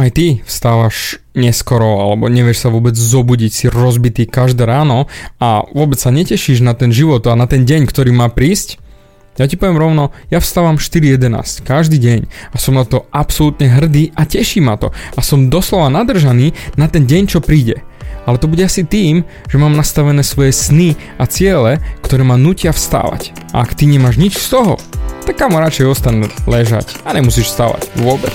aj ty vstávaš neskoro alebo nevieš sa vôbec zobudiť, si rozbitý každé ráno a vôbec sa netešíš na ten život a na ten deň, ktorý má prísť, ja ti poviem rovno, ja vstávam 4.11 každý deň a som na to absolútne hrdý a teší ma to a som doslova nadržaný na ten deň, čo príde. Ale to bude asi tým, že mám nastavené svoje sny a ciele, ktoré ma nutia vstávať. A ak ty nemáš nič z toho, tak kam radšej ostane ležať a nemusíš vstávať vôbec.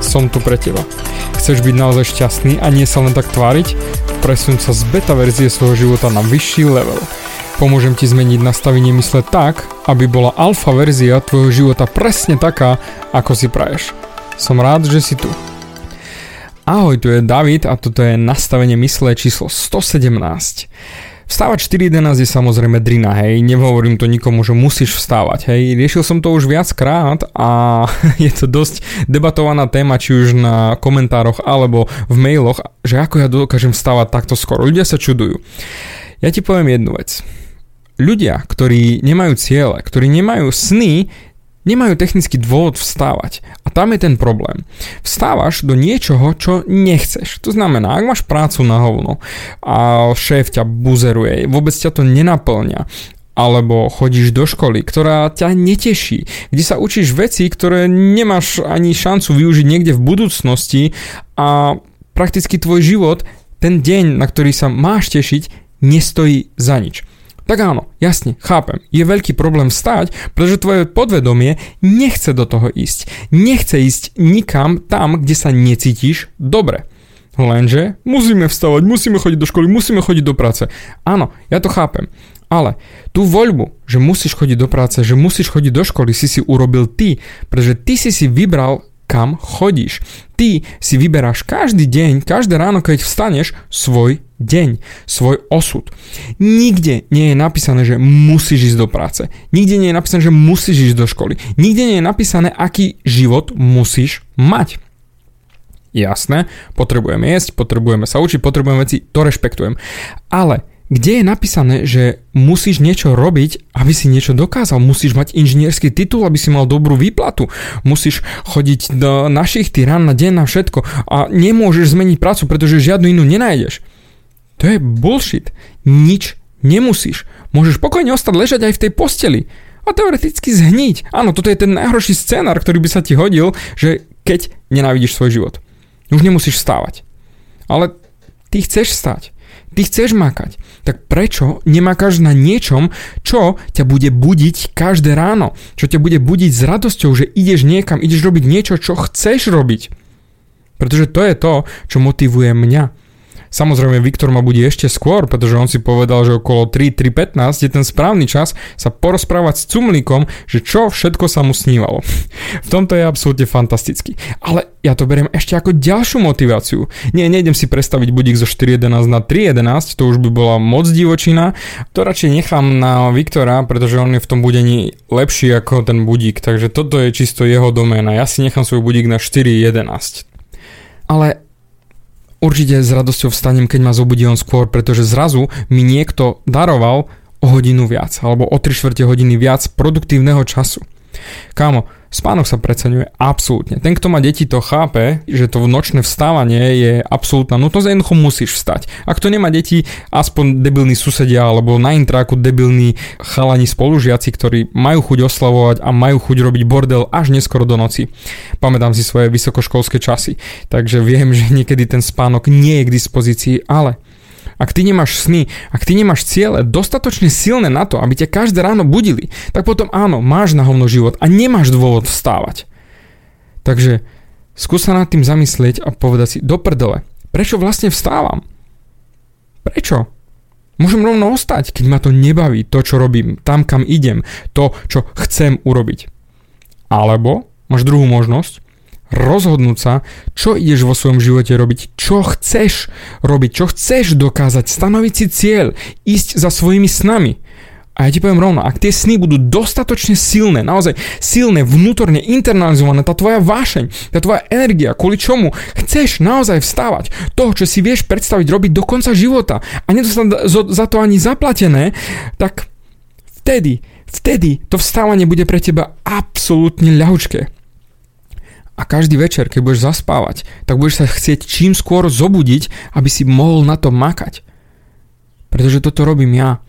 som tu pre teba. Chceš byť naozaj šťastný a nie sa len tak tváriť? Presun sa z beta verzie svojho života na vyšší level. Pomôžem ti zmeniť nastavenie mysle tak, aby bola alfa verzia tvojho života presne taká, ako si praješ. Som rád, že si tu. Ahoj, tu je David a toto je nastavenie mysle číslo 117. Vstávať 4.11 je samozrejme drina, hej, nehovorím to nikomu, že musíš vstávať, hej, riešil som to už viackrát a je to dosť debatovaná téma, či už na komentároch alebo v mailoch, že ako ja dokážem vstávať takto skoro. Ľudia sa čudujú. Ja ti poviem jednu vec. Ľudia, ktorí nemajú ciele, ktorí nemajú sny, nemajú technický dôvod vstávať. Tam je ten problém. Vstávaš do niečoho, čo nechceš. To znamená, ak máš prácu na hovno a šéf ťa buzeruje, vôbec ťa to nenaplňa, alebo chodíš do školy, ktorá ťa neteší, kde sa učíš veci, ktoré nemáš ani šancu využiť niekde v budúcnosti a prakticky tvoj život, ten deň, na ktorý sa máš tešiť, nestojí za nič. Tak áno, jasne, chápem. Je veľký problém stať, pretože tvoje podvedomie nechce do toho ísť. Nechce ísť nikam tam, kde sa necítiš dobre. Lenže musíme vstávať, musíme chodiť do školy, musíme chodiť do práce. Áno, ja to chápem. Ale tú voľbu, že musíš chodiť do práce, že musíš chodiť do školy, si si urobil ty, pretože ty si si vybral kam chodíš. Ty si vyberáš každý deň, každé ráno, keď vstaneš, svoj deň, svoj osud. Nikde nie je napísané, že musíš ísť do práce. Nikde nie je napísané, že musíš ísť do školy. Nikde nie je napísané, aký život musíš mať. Jasné, potrebujeme jesť, potrebujeme sa učiť, potrebujeme veci, to rešpektujem. Ale kde je napísané, že musíš niečo robiť, aby si niečo dokázal. Musíš mať inžinierský titul, aby si mal dobrú výplatu. Musíš chodiť do našich tyrán na deň na všetko a nemôžeš zmeniť prácu, pretože žiadnu inú nenájdeš. To je bullshit. Nič nemusíš. Môžeš pokojne ostať ležať aj v tej posteli a teoreticky zhniť. Áno, toto je ten najhorší scénar, ktorý by sa ti hodil, že keď nenávidíš svoj život. Už nemusíš vstávať. Ale ty chceš stať. Ty chceš makať, tak prečo nemakáš na niečom, čo ťa bude budiť každé ráno? Čo ťa bude budiť s radosťou, že ideš niekam, ideš robiť niečo, čo chceš robiť? Pretože to je to, čo motivuje mňa. Samozrejme, Viktor ma bude ešte skôr, pretože on si povedal, že okolo 3-3.15 je ten správny čas sa porozprávať s Cumlíkom, že čo všetko sa mu snívalo. v tomto je absolútne fantastický. Ale ja to beriem ešte ako ďalšiu motiváciu. Nie, nejdem si predstaviť budík zo 4.11 na 3.11, to už by bola moc divočina. To radšej nechám na Viktora, pretože on je v tom budení lepší ako ten budík, takže toto je čisto jeho doména. Ja si nechám svoj budík na 4.11. Ale Určite s radosťou vstanem, keď ma zobudí on skôr, pretože zrazu mi niekto daroval o hodinu viac, alebo o 3 čtvrte hodiny viac produktívneho času. Kámo, Spánok sa preceňuje absolútne. Ten, kto má deti, to chápe, že to nočné vstávanie je absolútna nutnosť jednoducho musíš vstať. Ak to nemá deti, aspoň debilní susedia alebo na intráku debilní chalani spolužiaci, ktorí majú chuť oslavovať a majú chuť robiť bordel až neskoro do noci. Pamätám si svoje vysokoškolské časy, takže viem, že niekedy ten spánok nie je k dispozícii, ale ak ty nemáš sny, ak ty nemáš ciele dostatočne silné na to, aby ťa každé ráno budili, tak potom áno, máš na hovno život a nemáš dôvod vstávať. Takže skús sa nad tým zamyslieť a povedať si, do prdele, prečo vlastne vstávam? Prečo? Môžem rovno ostať, keď ma to nebaví, to, čo robím, tam, kam idem, to, čo chcem urobiť. Alebo máš druhú možnosť, rozhodnúť sa, čo ideš vo svojom živote robiť, čo chceš robiť, čo chceš dokázať, stanoviť si cieľ, ísť za svojimi snami. A ja ti poviem rovno, ak tie sny budú dostatočne silné, naozaj silné, vnútorne internalizované, tá tvoja vášeň, tá tvoja energia, kvôli čomu chceš naozaj vstávať, toho, čo si vieš predstaviť robiť do konca života a nedostať za to ani zaplatené, tak vtedy, vtedy to vstávanie bude pre teba absolútne ľahučké. A každý večer, keď budeš zaspávať, tak budeš sa chcieť čím skôr zobudiť, aby si mohol na to makať. Pretože toto robím ja.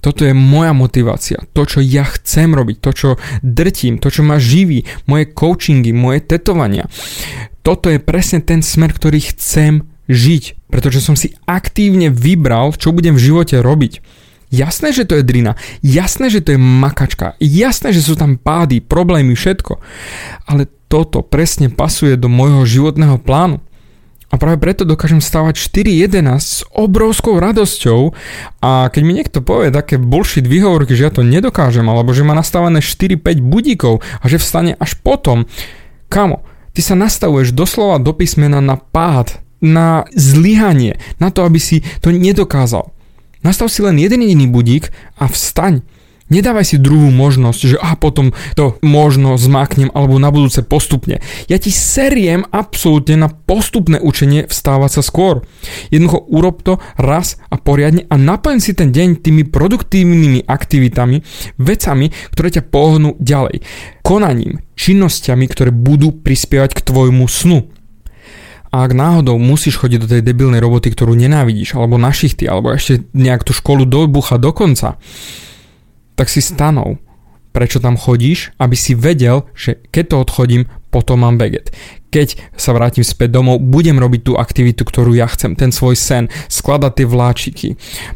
Toto je moja motivácia, to, čo ja chcem robiť, to, čo drtím, to, čo ma živí, moje coachingy, moje tetovania. Toto je presne ten smer, ktorý chcem žiť, pretože som si aktívne vybral, čo budem v živote robiť. Jasné, že to je drina, jasné, že to je makačka, jasné, že sú tam pády, problémy, všetko. Ale toto presne pasuje do môjho životného plánu. A práve preto dokážem stávať 4.11 s obrovskou radosťou a keď mi niekto povie také bullshit výhovorky, že ja to nedokážem, alebo že má nastavené 4-5 budíkov a že vstane až potom, kamo, ty sa nastavuješ doslova do písmena na pád, na zlyhanie, na to, aby si to nedokázal. Nastav si len jeden jediný budík a vstaň. Nedávaj si druhú možnosť, že a potom to možno zmáknem alebo na budúce postupne. Ja ti seriem absolútne na postupné učenie vstávať sa skôr. Jednoducho urob to raz a poriadne a naplň si ten deň tými produktívnymi aktivitami, vecami, ktoré ťa pohnú ďalej. Konaním, činnosťami, ktoré budú prispievať k tvojmu snu. A ak náhodou musíš chodiť do tej debilnej roboty, ktorú nenávidíš, alebo na šichty, alebo ešte nejak tú školu dobucha do konca, tak si stanov, prečo tam chodíš, aby si vedel, že keď to odchodím, potom mám baget. Keď sa vrátim späť domov, budem robiť tú aktivitu, ktorú ja chcem, ten svoj sen, skladať tie vláčiky,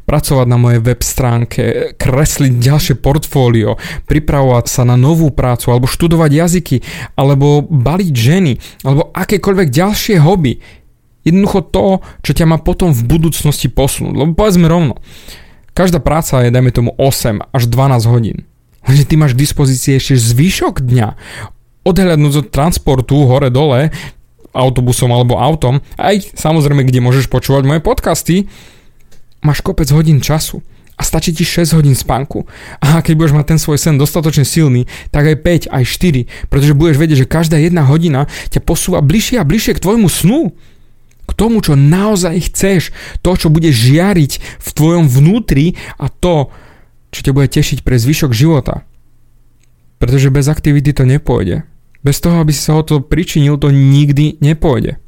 pracovať na mojej web stránke, kresliť ďalšie portfólio, pripravovať sa na novú prácu, alebo študovať jazyky, alebo baliť ženy, alebo akékoľvek ďalšie hobby. Jednoducho to, čo ťa má potom v budúcnosti posunúť. Lebo povedzme rovno, Každá práca je, dajme tomu, 8 až 12 hodín. Lenže ty máš k dispozícii ešte zvyšok dňa. Odhľadnúť od transportu hore-dole, autobusom alebo autom, aj samozrejme, kde môžeš počúvať moje podcasty, máš kopec hodín času a stačí ti 6 hodín spánku. A keď budeš mať ten svoj sen dostatočne silný, tak aj 5, aj 4, pretože budeš vedieť, že každá jedna hodina ťa posúva bližšie a bližšie k tvojmu snu k tomu, čo naozaj chceš, to, čo bude žiariť v tvojom vnútri a to, čo ťa bude tešiť pre zvyšok života. Pretože bez aktivity to nepôjde. Bez toho, aby si sa o to pričinil, to nikdy nepôjde.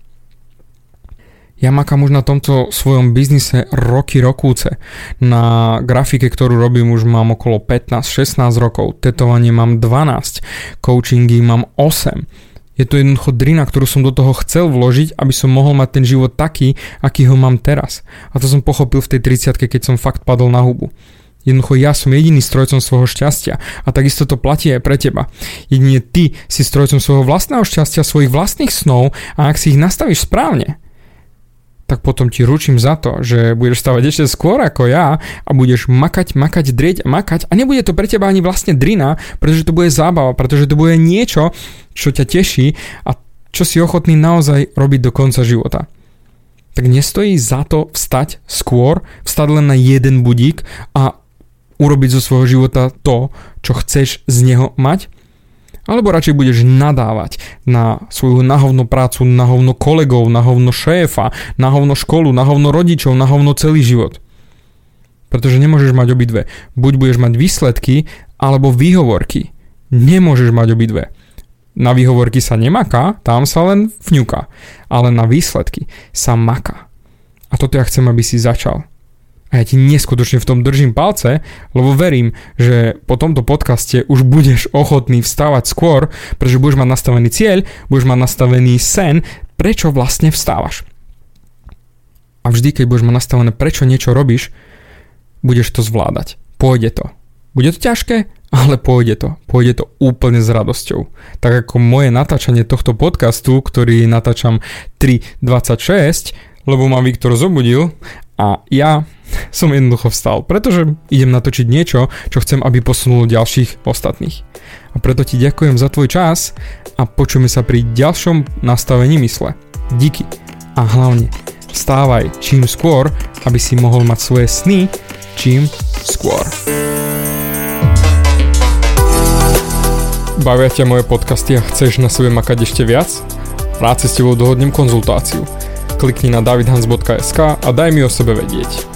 Ja makám už na tomto svojom biznise roky rokúce. Na grafike, ktorú robím, už mám okolo 15-16 rokov. Tetovanie mám 12. Coachingy mám 8 je to jednoducho drina, ktorú som do toho chcel vložiť, aby som mohol mať ten život taký, aký ho mám teraz. A to som pochopil v tej 30 keď som fakt padol na hubu. Jednoducho ja som jediný strojcom svojho šťastia a takisto to platí aj pre teba. Jedine ty si strojcom svojho vlastného šťastia, svojich vlastných snov a ak si ich nastavíš správne, tak potom ti ručím za to, že budeš stavať ešte skôr ako ja a budeš makať, makať, drieť makať a nebude to pre teba ani vlastne drina, pretože to bude zábava, pretože to bude niečo, čo ťa teší a čo si ochotný naozaj robiť do konca života. Tak nestojí za to vstať skôr, vstať len na jeden budík a urobiť zo svojho života to, čo chceš z neho mať alebo radšej budeš nadávať na svoju nahovno prácu, nahovno kolegov, nahovno šéfa, nahovno školu, nahovno rodičov, nahovno celý život. Pretože nemôžeš mať obidve. Buď budeš mať výsledky, alebo výhovorky. Nemôžeš mať obidve. Na výhovorky sa nemaká, tam sa len vňuka. Ale na výsledky sa maká. A toto ja chcem, aby si začal. A ja ti neskutočne v tom držím palce, lebo verím, že po tomto podcaste už budeš ochotný vstávať skôr, pretože budeš mať nastavený cieľ, budeš mať nastavený sen, prečo vlastne vstávaš. A vždy, keď budeš mať nastavené, prečo niečo robíš, budeš to zvládať. Pôjde to. Bude to ťažké, ale pôjde to. Pôjde to úplne s radosťou. Tak ako moje natáčanie tohto podcastu, ktorý natáčam 3.26, lebo ma Viktor zobudil a ja som jednoducho vstal, pretože idem natočiť niečo, čo chcem, aby posunulo ďalších ostatných. A preto ti ďakujem za tvoj čas a počujeme sa pri ďalšom nastavení mysle. Díky a hlavne vstávaj čím skôr, aby si mohol mať svoje sny čím skôr. Bavia ťa moje podcasty a chceš na sebe makať ešte viac? Rád si s tebou dohodnem konzultáciu. Klikni na davidhans.sk a daj mi o sebe vedieť.